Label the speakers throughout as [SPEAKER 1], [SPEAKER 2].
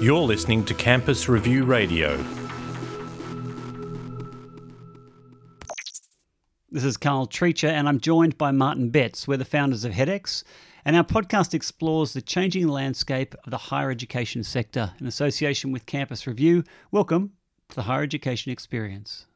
[SPEAKER 1] You're listening to Campus Review Radio.
[SPEAKER 2] This is Carl Treacher, and I'm joined by Martin Betts. We're the founders of HEDx, and our podcast explores the changing landscape of the higher education sector in association with Campus Review. Welcome to the Higher Education Experience.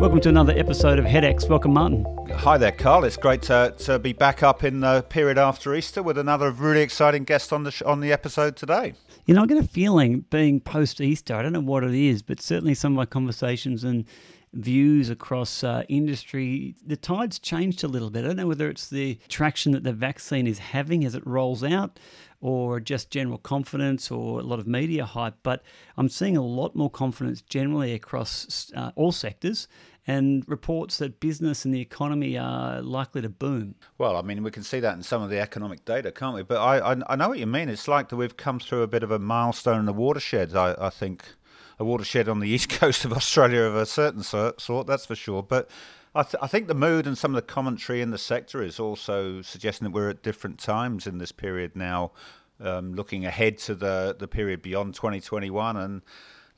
[SPEAKER 2] Welcome to another episode of HEDx. Welcome, Martin.
[SPEAKER 3] Hi there, Carl. It's great to, to be back up in the period after Easter with another really exciting guest on the sh- on the episode today.
[SPEAKER 2] You know, I get a feeling being post Easter, I don't know what it is, but certainly some of my conversations and views across uh, industry, the tide's changed a little bit. I don't know whether it's the traction that the vaccine is having as it rolls out or just general confidence or a lot of media hype, but I'm seeing a lot more confidence generally across uh, all sectors and reports that business and the economy are likely to boom.
[SPEAKER 3] Well, I mean, we can see that in some of the economic data, can't we? But I, I, I know what you mean. It's like that we've come through a bit of a milestone in the watershed, I, I think. A watershed on the east coast of Australia of a certain sort, that's for sure. But I, th- I, think the mood and some of the commentary in the sector is also suggesting that we're at different times in this period now, um, looking ahead to the, the period beyond 2021 and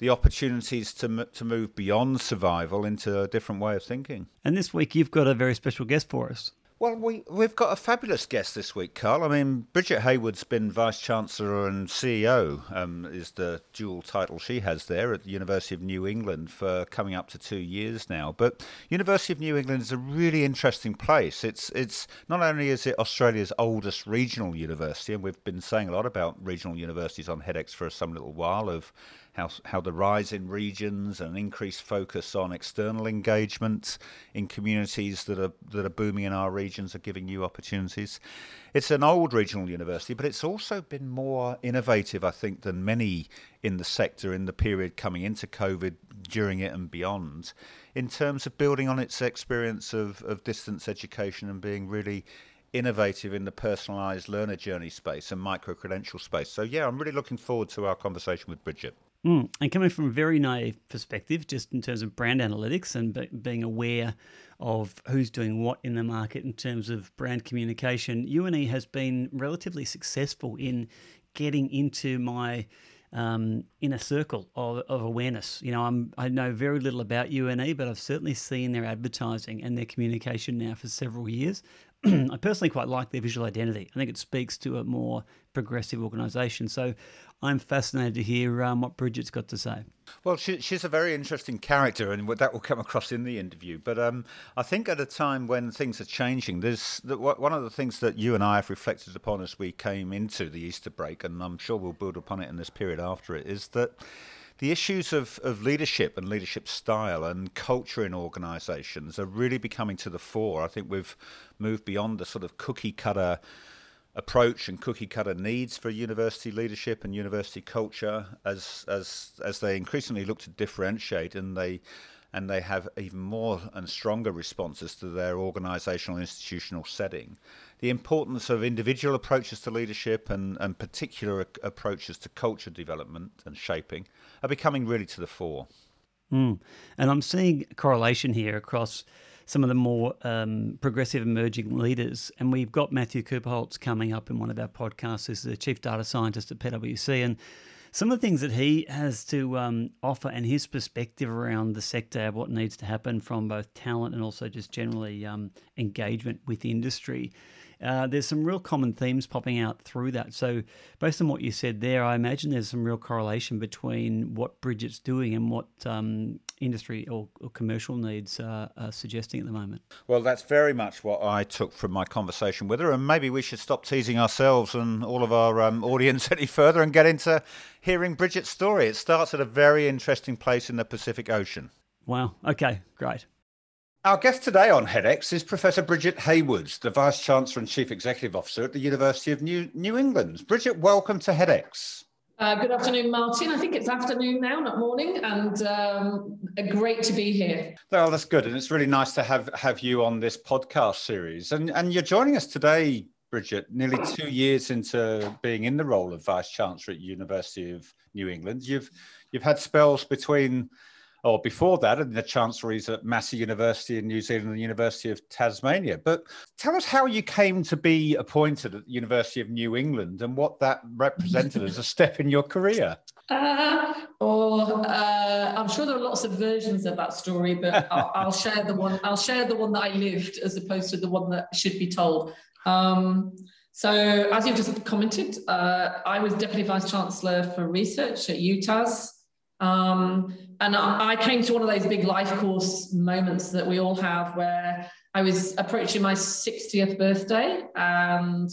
[SPEAKER 3] the opportunities to to move beyond survival into a different way of thinking.
[SPEAKER 2] And this week you've got a very special guest for us.
[SPEAKER 3] Well, we, we've got a fabulous guest this week, Carl. I mean, Brigid Heywood's been Vice Chancellor and CEO, um, is the dual title she has there at the University of New England for coming up to two years now. But University of New England is a really interesting place. It's, it's not only is it Australia's oldest regional university, and we've been saying a lot about regional universities on HEDx for some little while of how, how the rise in regions and increased focus on external engagement in communities that are that are booming in our regions are giving you opportunities. It's an old regional university, but it's also been more innovative, I think, than many in the sector in the period coming into COVID, during it, and beyond, in terms of building on its experience of, of distance education and being really innovative in the personalised learner journey space and micro credential space. So, yeah, I'm really looking forward to our conversation with Brigid.
[SPEAKER 2] Mm. And coming from a very naive perspective, just in terms of brand analytics and be- being aware of who's doing what in the market in terms of brand communication, UNE has been relatively successful in getting into my um, inner circle of, of awareness. You know, I'm, I know very little about UNE, but I've certainly seen their advertising and their communication now for several years. I personally quite like their visual identity. I think it speaks to a more progressive organisation. So I'm fascinated to hear um, what Brigid's got to say.
[SPEAKER 3] Well, she, she's a very interesting character, and that will come across in the interview. But um, I think at a time when things are changing, there's the, one of the things that you and I have reflected upon as we came into the Easter break, and I'm sure we'll build upon it in this period after it, is that the issues of, of leadership and leadership style and culture in organisations are really becoming to the fore. I think we've moved beyond the sort of cookie cutter approach and cookie cutter needs for university leadership and university culture as as as they increasingly look to differentiate and they and they have even more and stronger responses to their organizational institutional setting the importance of individual approaches to leadership and, and particular approaches to culture development and shaping are becoming really to the fore
[SPEAKER 2] mm. and i'm seeing a correlation here across some of the more um, progressive emerging leaders. And we've got Matthew Kuperholz coming up in one of our podcasts. He's the chief data scientist at PwC. And some of the things that he has to um, offer and his perspective around the sector, what needs to happen from both talent and also just generally um, engagement with industry. Uh, there's some real common themes popping out through that. So, based on what you said there, I imagine there's some real correlation between what Brigid's doing and what um, industry or, or commercial needs are, are, suggesting at the moment.
[SPEAKER 3] Well, that's very much what I took from my conversation with her, and maybe we should stop teasing ourselves and all of our um, audience any further and get into hearing Bridget's story. It starts at a very interesting place in the Pacific Ocean.
[SPEAKER 2] Wow. Okay, great.
[SPEAKER 3] Our guest today on HEDx is Professor Brigid Heywood, the Vice Chancellor and Chief Executive Officer at the University of New, New England. Brigid, welcome to HEDx.
[SPEAKER 4] Uh, good afternoon, Martin. I think it's afternoon now, not morning, and um, great to be here.
[SPEAKER 3] Well, that's good, and it's really nice to have have you on this podcast series. And and you're joining us today, Brigid, nearly two years into being in the role of Vice Chancellor at University of New England. You've you've had spells between or before that, and the chancelleries at Massey University in New Zealand and the University of Tasmania. But tell us how you came to be appointed at the University of New England and what that represented as a step in your career.
[SPEAKER 4] Uh, or uh, I'm sure there are lots of versions of that story, but I'll, I'll, share the one. I'll share the one that I lived as opposed to the one that should be told. Um, so, as you've just commented, uh, I was Deputy Vice Chancellor for Research at UTAS. Um, and I, came to one of those big life course moments that we all have where I was approaching my 60th birthday and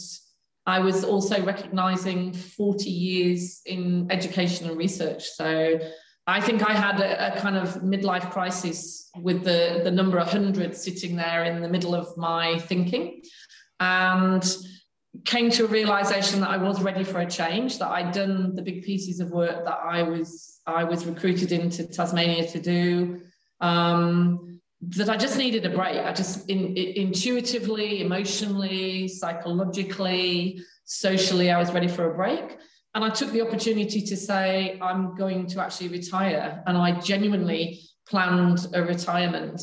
[SPEAKER 4] I was also recognizing 40 years in education and research. So I think I had a, a, kind of midlife crisis with the, the number 100 sitting there in the middle of my thinking. And came to a realization that I was ready for a change, that I'd done the big pieces of work that I was I was recruited into Tasmania to do. Um, that I just needed a break. I just in, in, intuitively, emotionally, psychologically, socially, I was ready for a break. And I took the opportunity to say, I'm going to actually retire. And I genuinely planned a retirement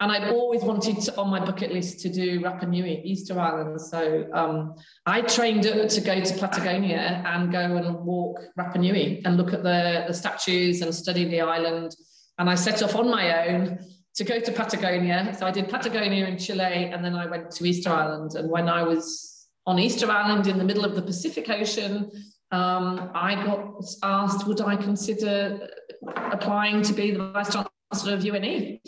[SPEAKER 4] and I'd always wanted to, on my bucket list to do Rapa Nui, Easter Island. So um, I trained to go to Patagonia and go and walk Rapa Nui and look at the, the statues and study the island. And I set off on my own to go to Patagonia. So I did Patagonia in Chile and then I went to Easter Island. And when I was on Easter Island in the middle of the Pacific Ocean, um, I got asked, would I consider applying to be the Vice Chancellor of UNE?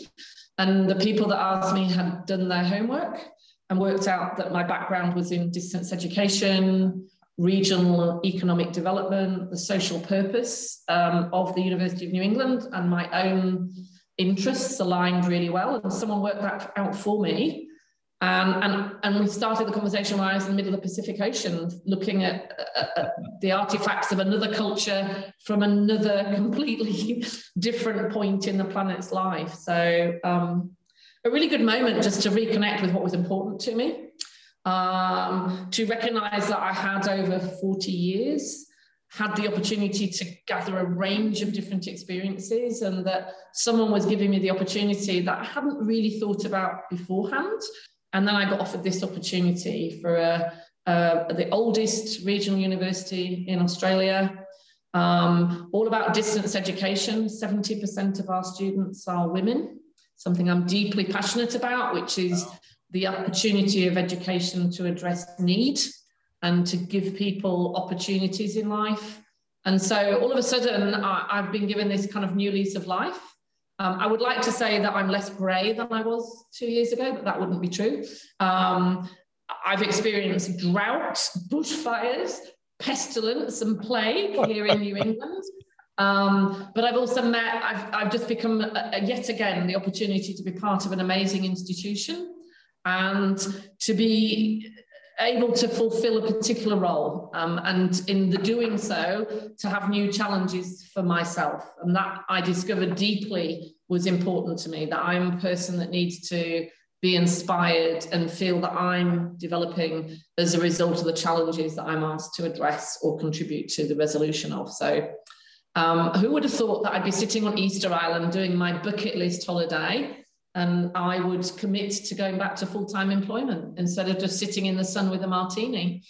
[SPEAKER 4] And the people that asked me had done their homework and worked out that my background was in distance education, regional economic development, the social purpose um, of the University of New England, and my own interests aligned really well. And someone worked that out for me um, and, and we started the conversation while I was in the middle of the Pacific Ocean, looking at, at, at the artifacts of another culture from another completely different point in the planet's life. So, um, a really good moment just to reconnect with what was important to me, um, to recognize that I had over 40 years had the opportunity to gather a range of different experiences and that someone was giving me the opportunity that I hadn't really thought about beforehand and then I got offered this opportunity for a, a, the oldest regional university in Australia, um, all about distance education. 70% of our students are women, something I'm deeply passionate about, which is the opportunity of education to address need and to give people opportunities in life. And so all of a sudden, I, I've been given this kind of new lease of life. Um, I would like to say that I'm less grey than I was two years ago, but that wouldn't be true. Um, I've experienced drought, bushfires, pestilence, and plague here in New England. Um, but I've also met, I've, I've just become a, a, yet again the opportunity to be part of an amazing institution and to be able to fulfill a particular role um, and in the doing so to have new challenges for myself. And that i discovered deeply was important to me that i'm a person that needs to be inspired and feel that i'm developing as a result of the challenges that i'm asked to address or contribute to the resolution of. So um, who would have thought that i'd be sitting on easter island doing my bucket list holiday and I would commit to going back to full time employment instead of just sitting in the sun with a martini.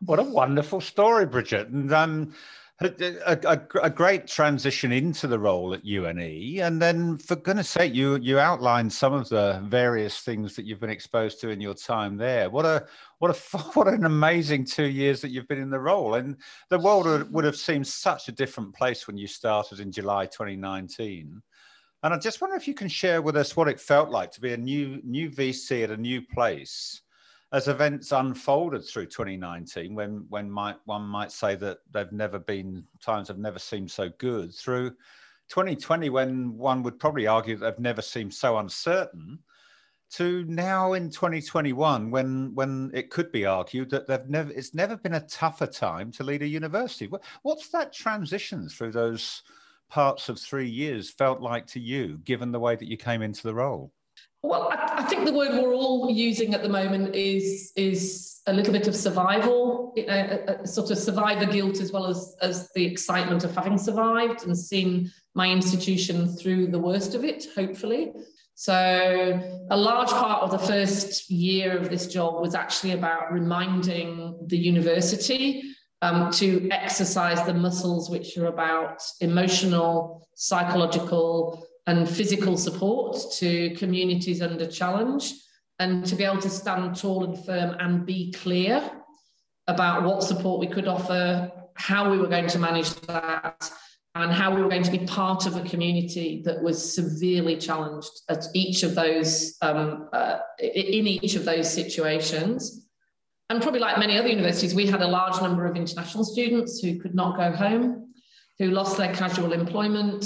[SPEAKER 3] What a wonderful story, Brigid. And um, a, a, a, great transition into the role at UNE. And then, for goodness sake, you you outlined some of the various things that you've been exposed to in your time there. What a what a what an amazing two years that you've been in the role. And the world would have seemed such a different place when you started in July 2019. And I just wonder if you can share with us what it felt like to be a new new VC at a new place as events unfolded through 2019, when when might one might say that they've never been times have never seemed so good. Through 2020, when one would probably argue that they've never seemed so uncertain, to now in 2021, when when it could be argued that they've never it's never been a tougher time to lead a university. What's that transition through those? Parts of three years felt like to you, given the way that you came into the role?
[SPEAKER 4] Well, I, I, think the word we're all using at the moment is is a little bit of survival, a, a, sort of survivor guilt as well as as the excitement of having survived and seen my institution through the worst of it, hopefully. So a large part of the first year of this job was actually about reminding the university um, to exercise the muscles which are about emotional, psychological, and physical support to communities under challenge, and to be able to stand tall and firm and be clear about what support we could offer, how we were going to manage that, and how we were going to be part of a community that was severely challenged at each of those um, uh, in each of those situations. And probably like many other universities, we had a large number of international students who could not go home, who lost their casual employment,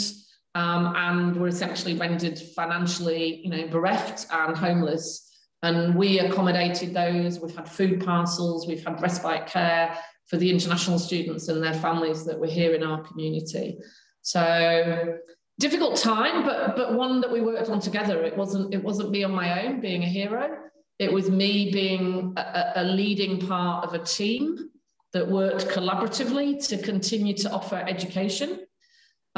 [SPEAKER 4] um, and were essentially rendered financially, you know, bereft and homeless. And we accommodated those. We've had food parcels, we've had respite care for the international students and their families that were here in our community. So difficult time, but but one that we worked on together. It wasn't it wasn't me on my own being a hero. It was me being a, a leading part of a team that worked collaboratively to continue to offer education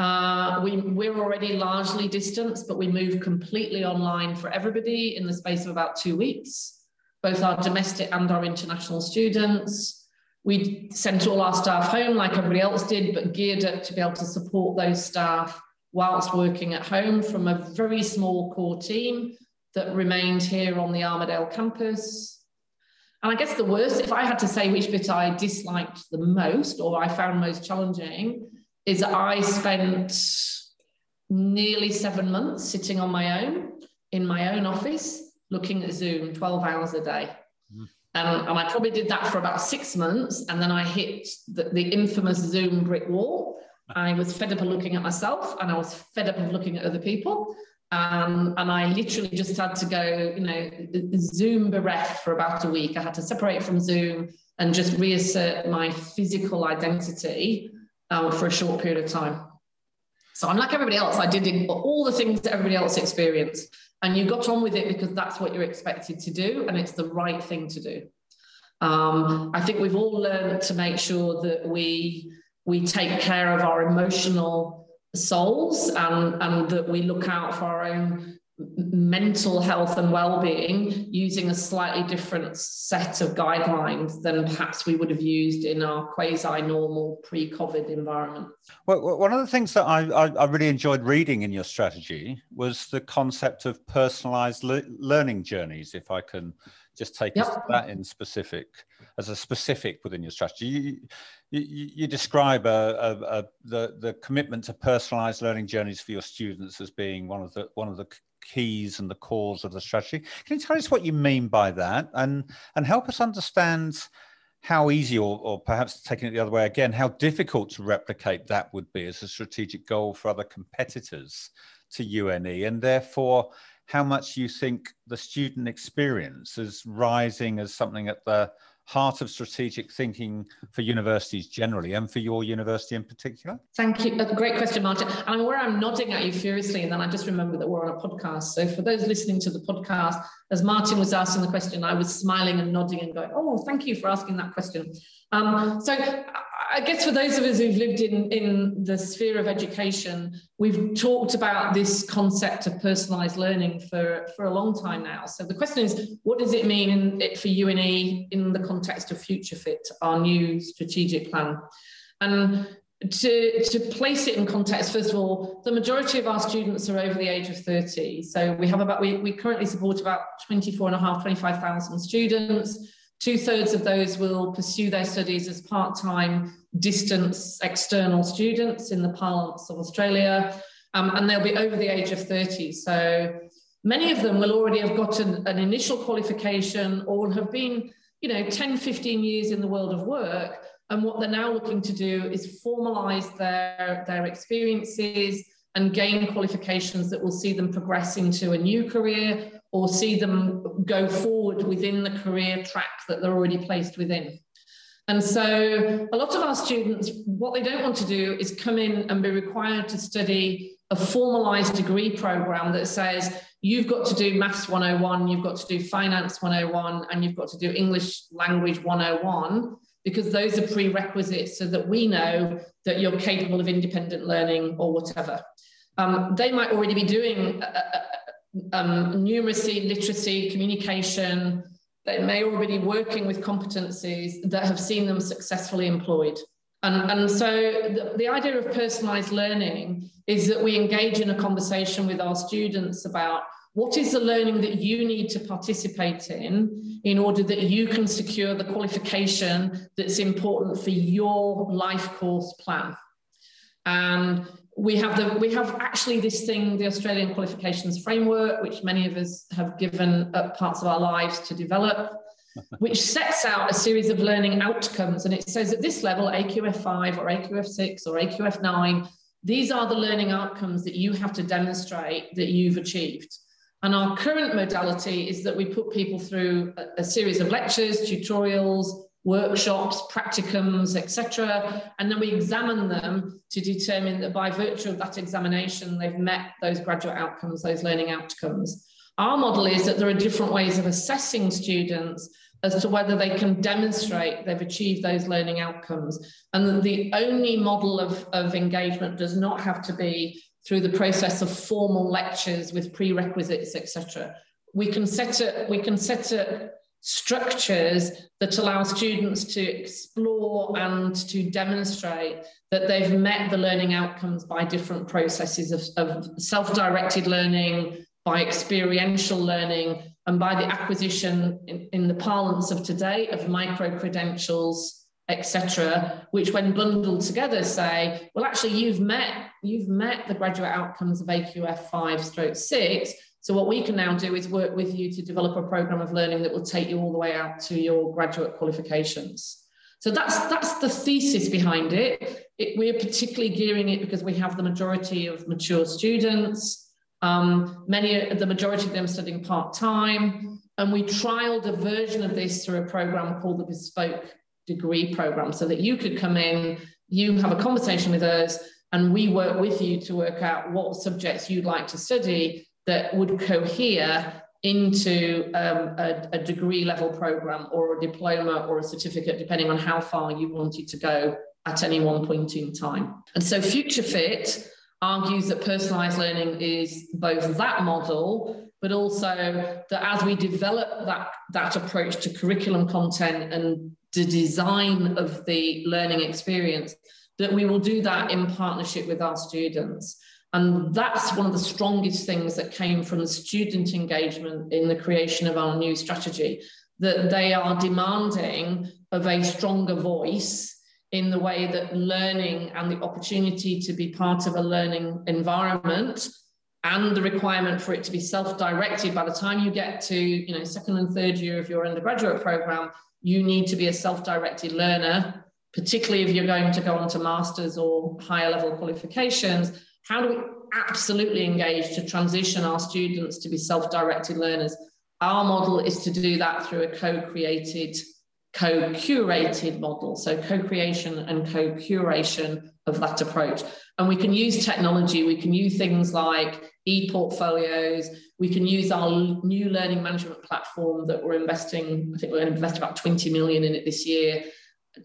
[SPEAKER 4] uh, we, we're already largely distanced, but we moved completely online for everybody in the space of about two weeks, both our domestic and our international students. We sent all our staff home like everybody else did, but geared up to be able to support those staff whilst working at home from a very small core team that remained here on the Armidale campus. And I guess the worst, if I had to say which bit I disliked the most or I found most challenging, is I spent nearly seven months sitting on my own in my own office looking at Zoom 12 hours a day. Mm. Um, and I probably did that for about six months. And then I hit the, the infamous Zoom brick wall. I was fed up of looking at myself and I was fed up of looking at other people. Um, and I literally just had to go, you know, Zoom bereft for about a week. I had to separate from Zoom and just reassert my physical identity um, for a short period of time. So I'm like everybody else. I did all the things that everybody else experienced. And you got on with it because that's what you're expected to do. And it's the right thing to do. Um, I think we've all learned to make sure that we we take care of our emotional souls and, and that we look out for our own mental health and well-being using a slightly different set of guidelines than perhaps we would have used in our quasi-normal pre-COVID environment.
[SPEAKER 3] Well, one of the things that I, I, really enjoyed reading in your strategy was the concept of personalized le- learning journeys, if I can just take yep. that in specific, as a specific within your strategy. You, you, you describe a, a, a, the, the commitment to personalized learning journeys for your students as being one of the one of the keys and the cores of the strategy. Can you tell us what you mean by that and, and help us understand how easy, or, or perhaps taking it the other way again, how difficult to replicate that would be as a strategic goal for other competitors to UNE, and therefore how much you think the student experience is rising as something at the heart of strategic thinking for universities generally and for your university in particular?
[SPEAKER 4] Thank you. That's a great question, Martin. I'm aware I'm nodding at you furiously, and then I just remember that we're on a podcast. So for those listening to the podcast, as Martin was asking the question, I was smiling and nodding and going, oh, thank you for asking that question. Um, so I guess for those of us who've lived in, in the sphere of education, we've talked about this concept of personalized learning for, for a long time now. So the question is, what does it mean in, for UNE in the context of Future Fit, our new strategic plan? And to, to place it in context, first of all, the majority of our students are over the age of 30. So we have about, we, we currently support about 24 and a half, 25,000 students. Two thirds of those will pursue their studies as part time distance external students in the parlance of Australia, um, and they'll be over the age of 30. So many of them will already have gotten an initial qualification or have been, you know, 10, 15 years in the world of work. And what they're now looking to do is formalize their, their experiences and gain qualifications that will see them progress into a new career or see them go forward within the career track that they're already placed within. And so a lot of our students, what they don't want to do is come in and be required to study a formalized degree program that says you've got to do maths 101, you've got to do finance 101, and you've got to do English language 101, because those are prerequisites so that we know that you're capable of independent learning or whatever. Um, they might already be doing uh, uh, uh um, numeracy, literacy, communication, they may already be working with competencies that have seen them successfully employed. And, and so the, the idea of personalized learning is that we engage in a conversation with our students about what is the learning that you need to participate in in order that you can secure the qualification that's important for your life course plan. And we have the we have actually this thing the australian qualifications framework which many of us have given up parts of our lives to develop which sets out a series of learning outcomes. And it says at this level aqf5 or aqf6 or aqf9 these are the learning outcomes that you have to demonstrate that you've achieved. And our current modality is that we put people through a, a series of lectures tutorials workshops, practicums, etc. And then we examine them to determine that by virtue of that examination, they've met those graduate outcomes, those learning outcomes. Our model is that there are different ways of assessing students as to whether they can demonstrate they've achieved those learning outcomes. And the only model of, of engagement does not have to be through the process of formal lectures with prerequisites, etc. We can set it, we can set it structures that allow students to explore and to demonstrate that they've met the learning outcomes by different processes of, of self-directed learning, by experiential learning, and by the acquisition in, in the parlance of today of micro-credentials, etc., which when bundled together say, well, actually, you've met, you've met the graduate outcomes of AQF 5 stroke 6, so what we can now do is work with you to develop a program of learning that will take you all the way out to your graduate qualifications. So that's that's the thesis behind it. it we're particularly gearing it because we have the majority of mature students. Um, many, the majority of them studying part time, and we trialed a version of this through a program called the Bespoke Degree Program, so that you could come in, you have a conversation with us, and we work with you to work out what subjects you'd like to study that would cohere into um, a, a, degree level program or a diploma or a certificate, depending on how far you wanted to go at any one point in time. And so Future Fit argues that personalized learning is both that model, but also that as we develop that, that approach to curriculum content and the design of the learning experience, that we will do that in partnership with our students. And that's one of the strongest things that came from the student engagement in the creation of our new strategy, that they are demanding of a stronger voice in the way that learning and the opportunity to be part of a learning environment and the requirement for it to be self-directed. By the time you get to you know second and third year of your undergraduate program you need to be a self-directed learner particularly if you're going to go on to masters or higher level qualifications how do we absolutely engage to transition our students to be self-directed learners? Our model is to do that through a co-created, co-curated model. So co-creation and co-curation of that approach. And we can use technology, we can use things like e-portfolios, we can use our new learning management platform that we're investing, I think we're going to invest about 20 million in it this year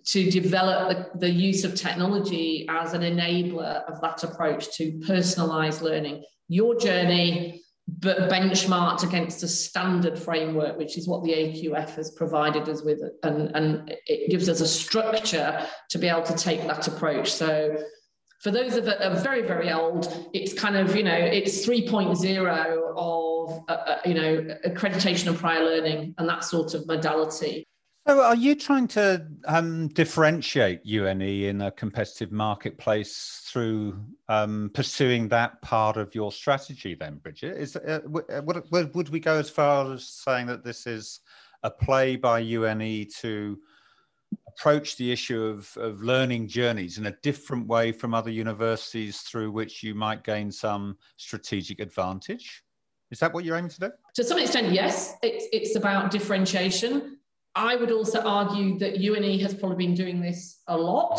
[SPEAKER 4] to develop the, the, use of technology as an enabler of that approach to personalized learning. Your journey, but benchmarked against a standard framework, which is what the AQF has provided us with, and, and it gives us a structure to be able to take that approach. So for those of that are very, very old, it's kind of, you know, it's 3.0 of, uh, uh, you know, accreditation of prior learning and that sort of modality.
[SPEAKER 3] So, are you trying to um, differentiate UNE in a competitive marketplace through um, pursuing that part of your strategy? Then, Brigid, is uh, uh would, would we go as far as saying that this is a play by UNE to approach the issue of, of learning journeys in a different way from other universities through which you might gain some strategic advantage? Is that what you're aiming to do?
[SPEAKER 4] To some extent, yes. It's, it's about differentiation I would also argue that UNE has probably been doing this a lot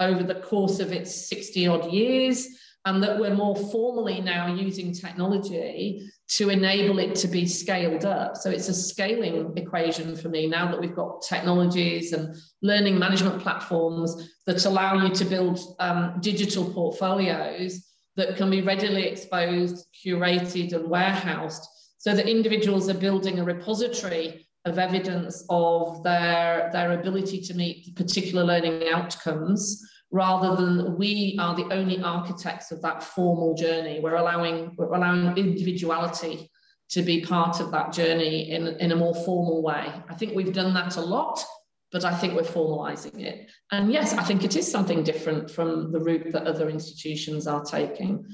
[SPEAKER 4] over the course of its 60 odd years, and that we're more formally now using technology to enable it to be scaled up. So it's a scaling equation for me now that we've got technologies and learning management platforms that allow you to build um, digital portfolios that can be readily exposed, curated, and warehoused so that individuals are building a repository of evidence of their, their ability to meet particular learning outcomes rather than we are the only architects of that formal journey. We're allowing, we're allowing individuality to be part of that journey in, in a more formal way. I think we've done that a lot, but I think we're formalizing it. And yes, I think it is something different from the route that other institutions are taking.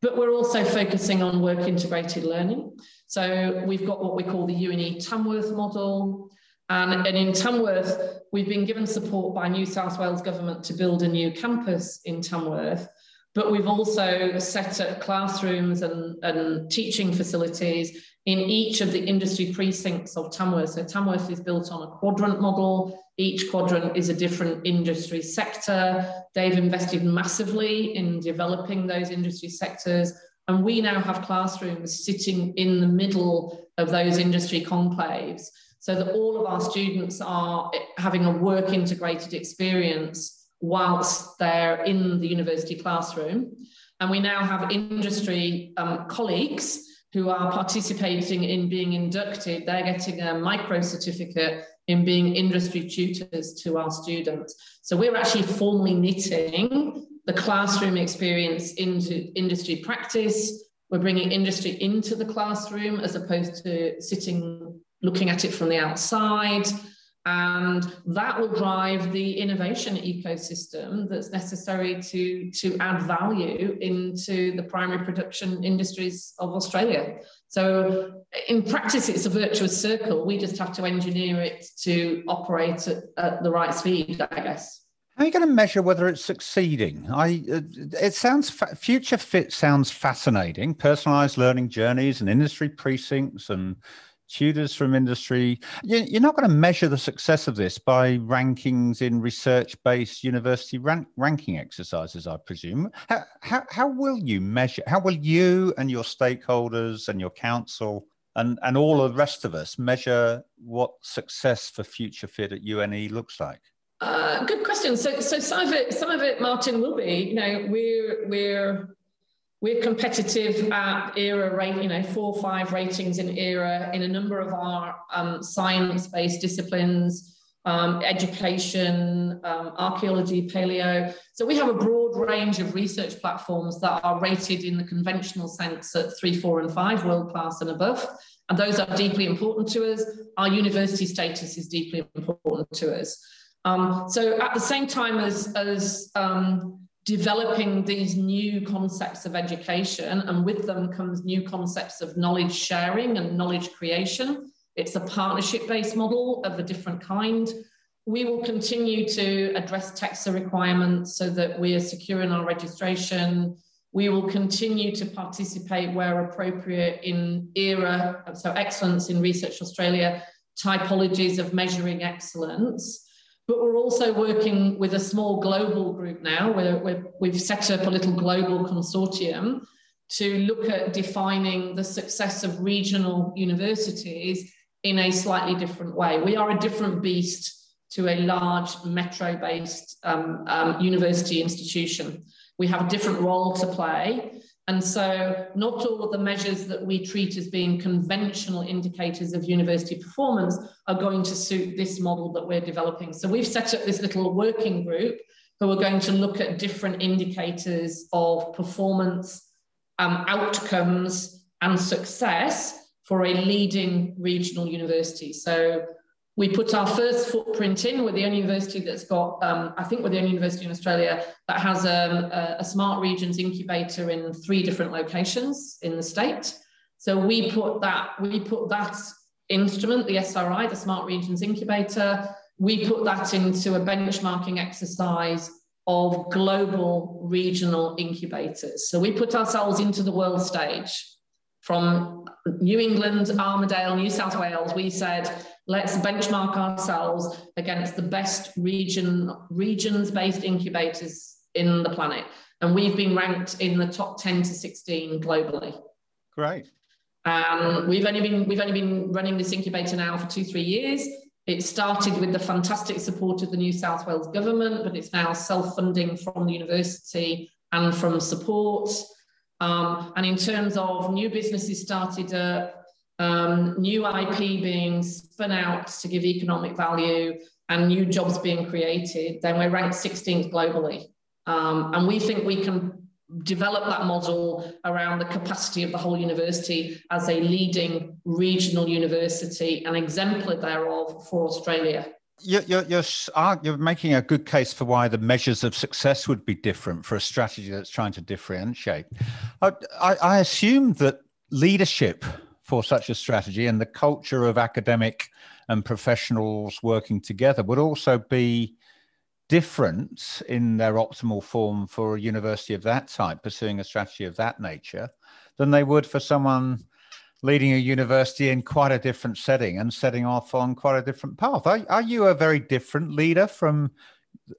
[SPEAKER 4] But we're also focusing on work integrated learning. So we've got what we call the UNE Tamworth model. And, and in Tamworth, we've been given support by New South Wales government to build a new campus in Tamworth. But we've also set up classrooms and, and teaching facilities in each of the industry precincts of Tamworth. So Tamworth is built on a quadrant model. Each quadrant is a different industry sector. They've invested massively in developing those industry sectors. And we now have classrooms sitting in the middle of those industry conclaves so that all of our students are having a work integrated experience whilst they're in the university classroom. And we now have industry um, colleagues who are participating in being inducted. They're getting a micro certificate in being industry tutors to our students. So we're actually formally knitting the classroom experience into industry practice. We're bringing industry into the classroom as opposed to sitting looking at it from the outside. And that will drive the innovation ecosystem that's necessary to, to add value into the primary production industries of Australia. So, in practice, it's a virtuous circle. We just have to engineer it to operate at, at the right speed, I guess.
[SPEAKER 3] How are you going to measure whether it's succeeding? I uh, it sounds future fit sounds fascinating. Personalized learning journeys and industry precincts and tutors from industry. You're not going to measure the success of this by rankings in research-based university rank, ranking exercises, I presume. How, how, how will you measure? How will you and your stakeholders and your council and, and all the rest of us measure what success for Future Fit at UNE looks like?
[SPEAKER 4] Uh, good question. So, so some of it, some of it, Martin, will be. You know, we're we're we're competitive at ERA rate, you know, four or five ratings in ERA in a number of our um, science-based disciplines, um, education, um, archaeology, paleo. So we have a broad range of research platforms that are rated in the conventional sense at three, four, and five, world class and above. And those are deeply important to us. Our university status is deeply important to us. Um, so at the same time as, as um, developing these new concepts of education, and with them comes new concepts of knowledge sharing and knowledge creation. It's a partnership based model of a different kind. We will continue to address TEQSA requirements so that we are secure in our registration. We will continue to participate where appropriate in ERA, so Excellence in Research Australia, typologies of measuring excellence. But we're also working with a small global group now where, where we've set up a little global consortium to look at defining the success of regional universities in a slightly different way. We are a different beast to a large metro based um, um, university institution. We have a different role to play. And so, not all of the measures that we treat as being conventional indicators of university performance are going to suit this model that we're developing. So, we've set up this little working group who are going to look at different indicators of performance, um, outcomes, and success for a leading regional university. So, we put our first footprint in. We're the only university that's got, um, I think we're the only university in Australia that has um, a, a, smart regions incubator in three different locations in the state. So we put that, we put that instrument, the SRI, the Smart Regions Incubator, we put that into a benchmarking exercise of global regional incubators. So we put ourselves into the world stage from New England, Armidale, New South Wales, we said, let's benchmark ourselves against the best region regions-based incubators in the planet. And we've been ranked in the top 10 to 16 globally.
[SPEAKER 3] Great.
[SPEAKER 4] Um, we've only been we've only been running this incubator now for two three years. It started with the fantastic support of the New South Wales government, but it's now self-funding from the university and from support. Um, and in terms of new businesses started um, new IP being spun out to give economic value, and new jobs being created, then we're ranked 16th globally. Um, and we think we can develop that model around the capacity of the whole university as a leading regional university, and exemplar thereof for Australia.
[SPEAKER 3] You're, you're, you're, you're, making a good case for why the measures of success would be different for a strategy that's trying to differentiate. I, I, I assume that leadership for such a strategy and the culture of academic and professionals working together would also be different in their optimal form for a university of that type pursuing a strategy of that nature than they would for someone leading a university in quite a different setting and setting off on quite a different path. Are, are you a very different leader from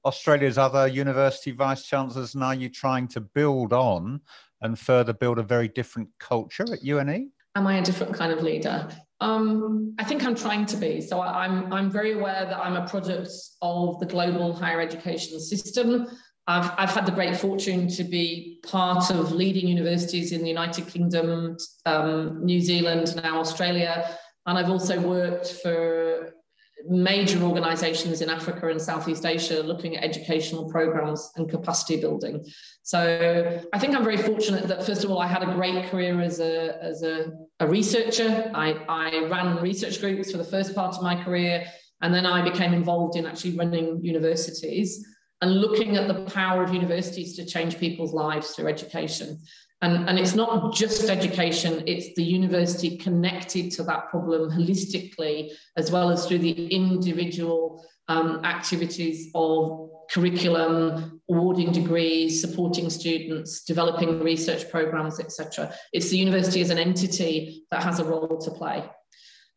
[SPEAKER 3] Australia's other university vice chancellors, and are you trying to build on and further build a very different culture at UNE?
[SPEAKER 4] Am I a different kind of leader? Um, I think I'm trying to be. So I'm, I'm very aware that I'm a product of the global higher education system. I've, I've had the great fortune to be part of leading universities in the United Kingdom, um, New Zealand, now Australia. And I've also worked for major organizations in Africa and Southeast Asia looking at educational programs and capacity building. So I think I'm very fortunate that, first of all, I had a great career as a, as a, a researcher. I, I ran research groups for the first part of my career, and then I became involved in actually running universities and looking at the power of universities to change people's lives through education. And, and it's not just education, it's the university connected to that problem holistically, as well as through the individual um, activities of curriculum, awarding degrees, supporting students, developing research programs, etc. It's the university as an entity that has a role to play.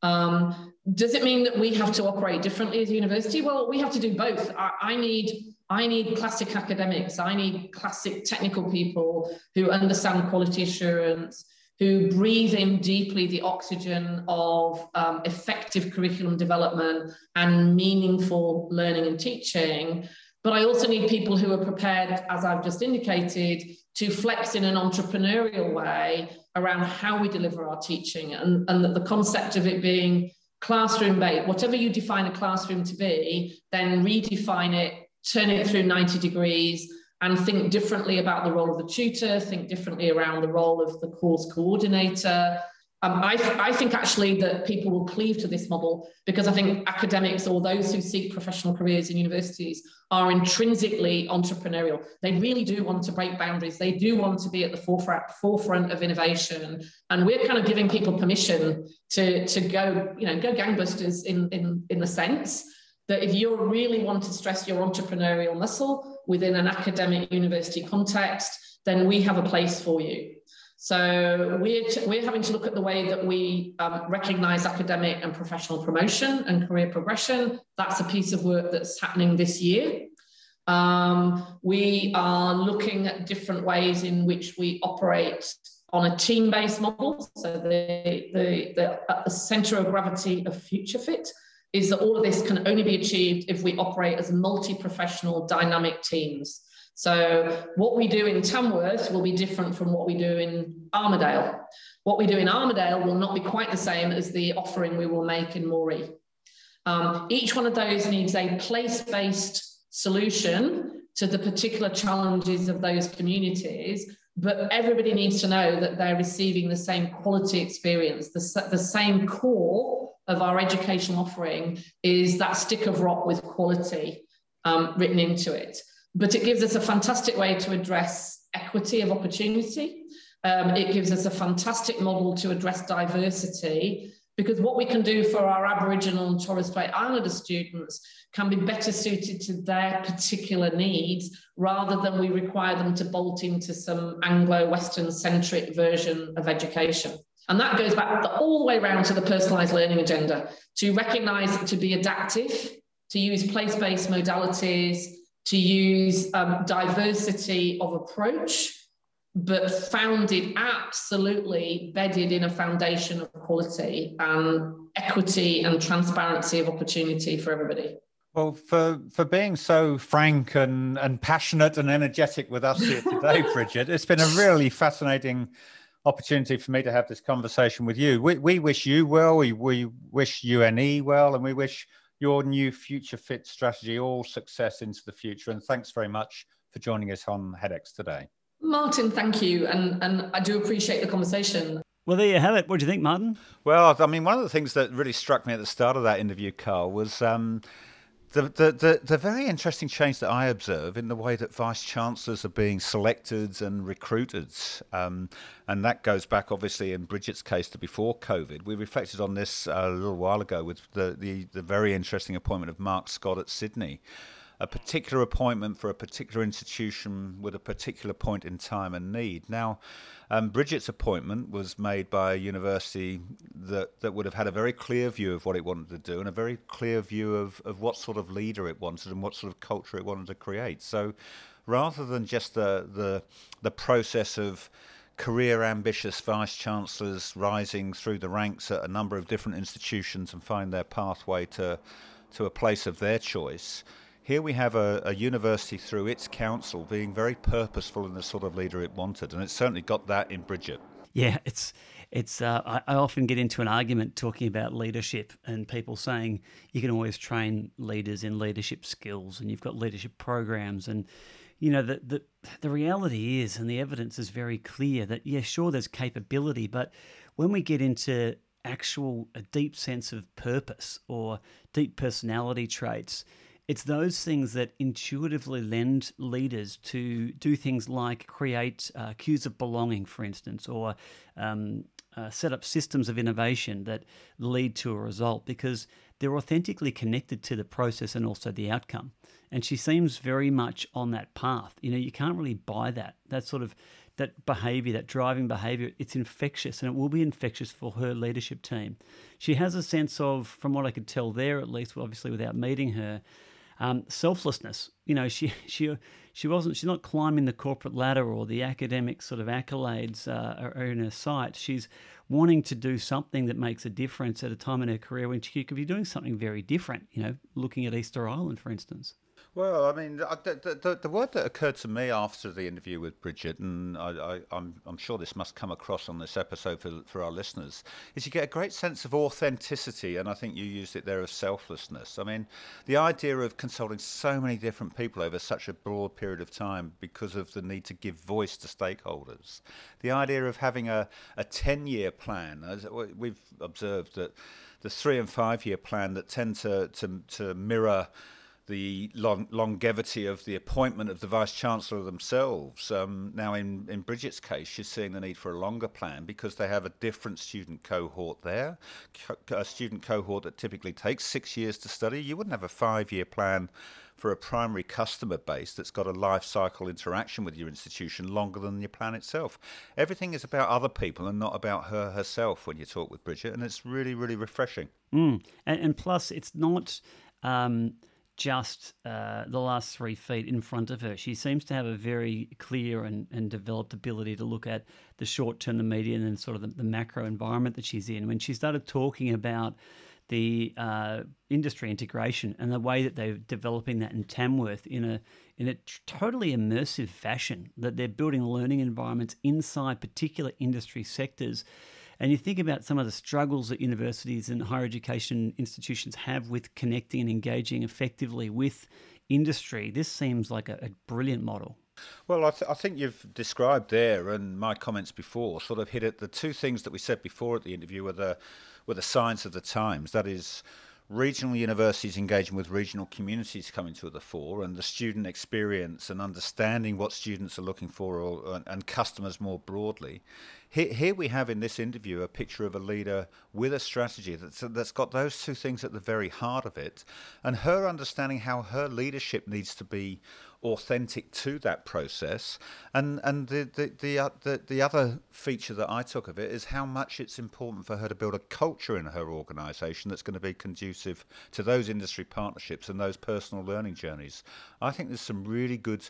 [SPEAKER 4] Um, does it mean that we have to operate differently as a university? Well, we have to do both. I, I need I need classic academics. I need classic technical people who understand quality assurance, who breathe in deeply the oxygen of um, effective curriculum development and meaningful learning and teaching. But I also need people who are prepared, as I've just indicated, to flex in an entrepreneurial way around how we deliver our teaching and, and that the concept of it being classroom based, whatever you define a classroom to be, then redefine it turn it through 90 degrees and think differently about the role of the tutor, think differently around the role of the course coordinator. Um, I, I think actually that people will cleave to this model because I think academics or those who seek professional careers in universities are intrinsically entrepreneurial. They really do want to break boundaries. They do want to be at the forefront, forefront of innovation. And we're kind of giving people permission to, to go, you know, go gangbusters in, in, in the sense that if you really want to stress your entrepreneurial muscle within an academic university context, then we have a place for you. So we're, we're having to look at the way that we um, recognize academic and professional promotion and career progression. That's a piece of work that's happening this year. Um, we are looking at different ways in which we operate on a team-based model. So the, the, the, the center of gravity of Future Fit is that all of this can only be achieved if we operate as multi-professional dynamic teams. So what we do in Tamworth will be different from what we do in Armidale. What we do in Armidale will not be quite the same as the offering we will make in Moree. Um, each one of those needs a place-based solution to the particular challenges of those communities, but everybody needs to know that they're receiving the same quality experience, the, the same core of our educational offering is that stick of rock with quality um, written into it. But it gives us a fantastic way to address equity of opportunity. Um, it gives us a fantastic model to address diversity because what we can do for our Aboriginal and Torres Strait Islander students can be better suited to their particular needs rather than we require them to bolt into some Anglo-Western centric version of education. And that goes back all the way around to the personalized learning agenda to recognize to be adaptive, to use place based modalities, to use um, diversity of approach, but founded absolutely bedded in a foundation of quality and equity and transparency of opportunity for everybody.
[SPEAKER 3] Well, for, for being so frank and, and passionate and energetic with us here today, Brigid, it's been a really fascinating opportunity for me to have this conversation with you. We, we wish you well, we, we wish UNE well, and we wish your new Future Fit strategy all success into the future. And thanks very much for joining us on HEDx today.
[SPEAKER 4] Martin, thank you. And, and I do appreciate the conversation.
[SPEAKER 2] Well, there you have it. What do you think, Martin?
[SPEAKER 3] Well, I mean, one of the things that really struck me at the start of that interview, Carl, was um, the, the, the, the, very interesting change that I observe in the way that vice chancellors are being selected and recruited. Um, and that goes back, obviously, in Brigid's case to before COVID. We reflected on this uh, a little while ago with the, the, the very interesting appointment of Mark Scott at Sydney a particular appointment for a particular institution with a particular point in time and need. Now, um, Brigid's appointment was made by a university that, that would have had a very clear view of what it wanted to do and a very clear view of, of what sort of leader it wanted and what sort of culture it wanted to create. So rather than just the, the, the process of career ambitious vice chancellors rising through the ranks at a number of different institutions and find their pathway to, to a place of their choice, here we have a, a, university through its council being very purposeful in the sort of leader it wanted, and it's certainly got that in Brigid.
[SPEAKER 2] Yeah, it's it's. Uh, I, I, often get into an argument talking about leadership, and people saying you can always train leaders in leadership skills, and you've got leadership programs, and you know the the the reality is, and the evidence is very clear that yeah, sure, there's capability, but when we get into actual a deep sense of purpose or deep personality traits it's those things that intuitively lend leaders to do things like create uh, cues of belonging, for instance, or um, uh, set up systems of innovation that lead to a result because they're authentically connected to the process and also the outcome. And she seems very much on that path. You know, you can't really buy that. That sort of that behavior, that driving behavior, it's infectious and it will be infectious for her leadership team. She has a sense of, from what I could tell there, at least, obviously without meeting her, um, selflessness. You know, she she she wasn't. She's not climbing the corporate ladder or the academic sort of accolades uh, are, are in her sight. She's wanting to do something that makes a difference at a time in her career when she could be doing something very different. You know, looking at Easter Island, for instance.
[SPEAKER 3] Well, I mean, the, the, the, word that occurred to me after the interview with Brigid, and I, am sure this must come across on this episode for, for our listeners, is you get a great sense of authenticity, and I think you used it there of selflessness. I mean, the idea of consulting so many different people over such a broad period of time because of the need to give voice to stakeholders, the idea of having a, a 10 year plan, we've observed that the three and five year plan that tend to, to, to mirror the long, longevity of the appointment of the vice chancellor themselves. Um, now, in, in Brigid's case, she's seeing the need for a longer plan because they have a different student cohort there, a student cohort that typically takes six years to study. You wouldn't have a five year plan for a primary customer base that's got a life cycle interaction with your institution longer than your plan itself. Everything is about other people and not about her herself when you talk with Brigid, and it's really, really refreshing.
[SPEAKER 2] Mm. And, and plus, it's not. Um, just uh, the last three feet in front of her. She seems to have a very clear and, and developed ability to look at the short term, the medium, and sort of the, the, macro environment that she's in. When she started talking about the uh, industry integration and the way that they're developing that in Tamworth in a in a totally immersive fashion, that they're building learning environments inside particular industry sectors and you think about some of the struggles that universities and higher education institutions have with connecting and engaging effectively with industry. This seems like a, a brilliant model.
[SPEAKER 3] Well, I, th- I, think you've described there, and my comments before sort of hit at the two things that we said before at the interview were the were the signs of the times. That is, regional universities engaging with regional communities coming to the fore, and the student experience and understanding what students are looking for, or, and customers more broadly, here, here we have in this interview a picture of a leader with a strategy that's, that's got those two things at the very heart of it, and her understanding how her leadership needs to be authentic to that process. And and the the the, uh, the the other feature that I took of it is how much it's important for her to build a culture in her organisation that's going to be conducive to those industry partnerships and those personal learning journeys. I think there's some really good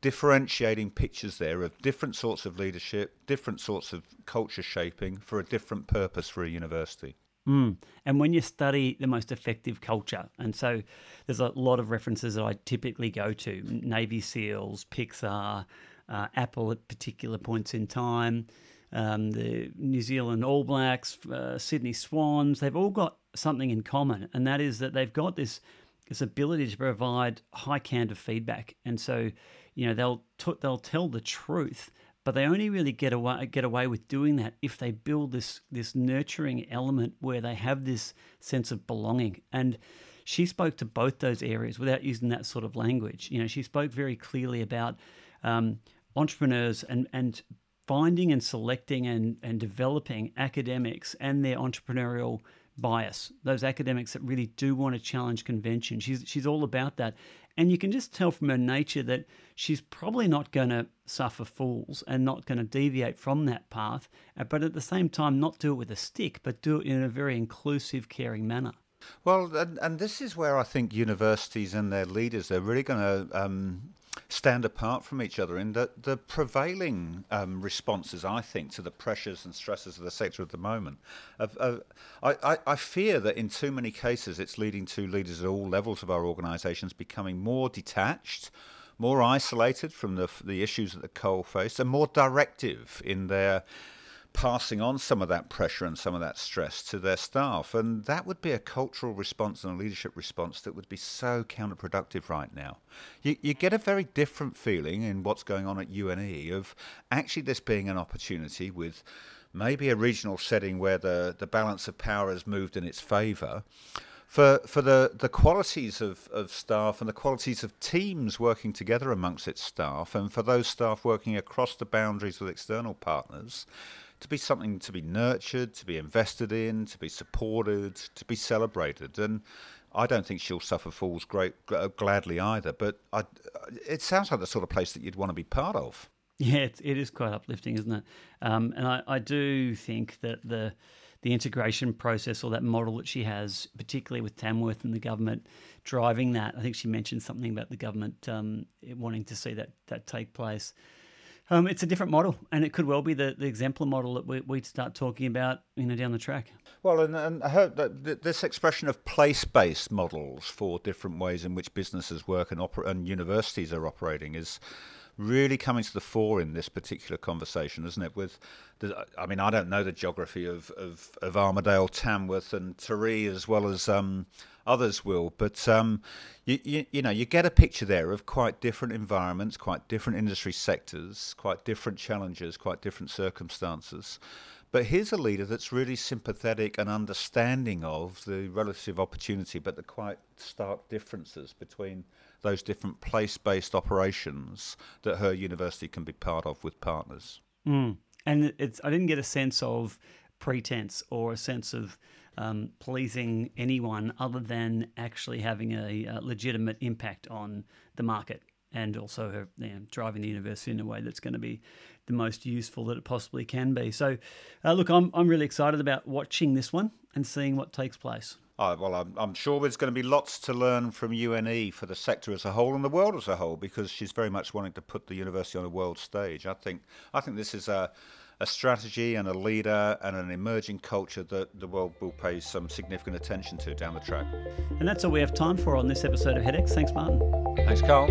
[SPEAKER 3] differentiating pictures there of different sorts of leadership, different sorts of culture shaping for a different purpose for a university.
[SPEAKER 2] Mm. And when you study the most effective culture, and so there's a lot of references that I typically go to Navy SEALs, Pixar, uh, Apple at particular points in time, um, the New Zealand All Blacks, uh, Sydney Swans, they've all got something in common, and that is that they've got this this ability to provide high candor feedback, and so you know they'll t- they'll tell the truth, but they only really get away get away with doing that if they build this this nurturing element where they have this sense of belonging. And she spoke to both those areas without using that sort of language. You know she spoke very clearly about um, entrepreneurs and and finding and selecting and and developing academics and their entrepreneurial bias those academics that really do want to challenge convention. She's she's all about that and you can just tell from her nature that she's probably not going to suffer fools and not going to deviate from that path, uh, but at the same time, not do it with a stick, but do it in a very inclusive, caring manner.
[SPEAKER 3] Well, and, and this is where I think universities and their leaders, they're really going to um, stand apart from each other in that the prevailing um, responses, I think, to the pressures and stresses of the sector at the moment. Uh, I, I, I, fear that in too many cases it's leading to leaders at all levels of our organisations becoming more detached, more isolated from the, the issues that the coal face, and more directive in their passing on some of that pressure and some of that stress to their staff. And that would be a cultural response and a leadership response that would be so counterproductive right now. You, you get a very different feeling in what's going on at UNE of actually this being an opportunity with maybe a regional setting where the, the balance of power has moved in its favour for for the, the qualities of, of staff and the qualities of teams working together amongst its staff and for those staff working across the boundaries with external partners to be something to be nurtured, to be invested in, to be supported, to be celebrated. And I don't think she'll suffer fools great gladly either. But I, it sounds like the sort of place that you'd want to be part of.
[SPEAKER 2] Yeah, it, it is quite uplifting, isn't it? Um, and I, I do think that the the integration process or that model that she has, particularly with Tamworth and the government driving that. I think she mentioned something about the government um, wanting to see that that take place. Um, it's a different model, and it could well be the, the exemplar model that we, would start talking about, you know, down the track.
[SPEAKER 3] Well, and, and I heard that this expression of place-based models for different ways in which businesses work and, oper- and universities are operating is really coming to the fore in this particular conversation, isn't it? With, the, I mean, I don't know the geography of, of, of Armidale, Tamworth, and Taree as well as um, others will, but um, you, you, you know you get a picture there of quite different environments, quite different industry sectors, quite different challenges, quite different circumstances. But here's a leader that's really sympathetic and understanding of the relative opportunity, but the quite stark differences between those different place based operations that her university can be part of with partners.
[SPEAKER 2] Mm. And it's I didn't get a sense of pretense or a sense of um, pleasing anyone other than actually having a, a, legitimate impact on the market and also her, you know, driving the university in a way that's going to be the most useful that it possibly can be. So, uh, look, I'm, I'm really excited about watching this one and seeing what takes place.
[SPEAKER 3] Oh, well, I'm, I'm, sure there's going to be lots to learn from UNE for the sector as a whole and the world as a whole because she's very much wanting to put the university on a world stage. I think I think this is a, a strategy and a leader and an emerging culture that the world will pay some significant attention to down the track.
[SPEAKER 2] And that's all we have time for on this episode of HEDx. Thanks, Martin.
[SPEAKER 3] Thanks, Carl.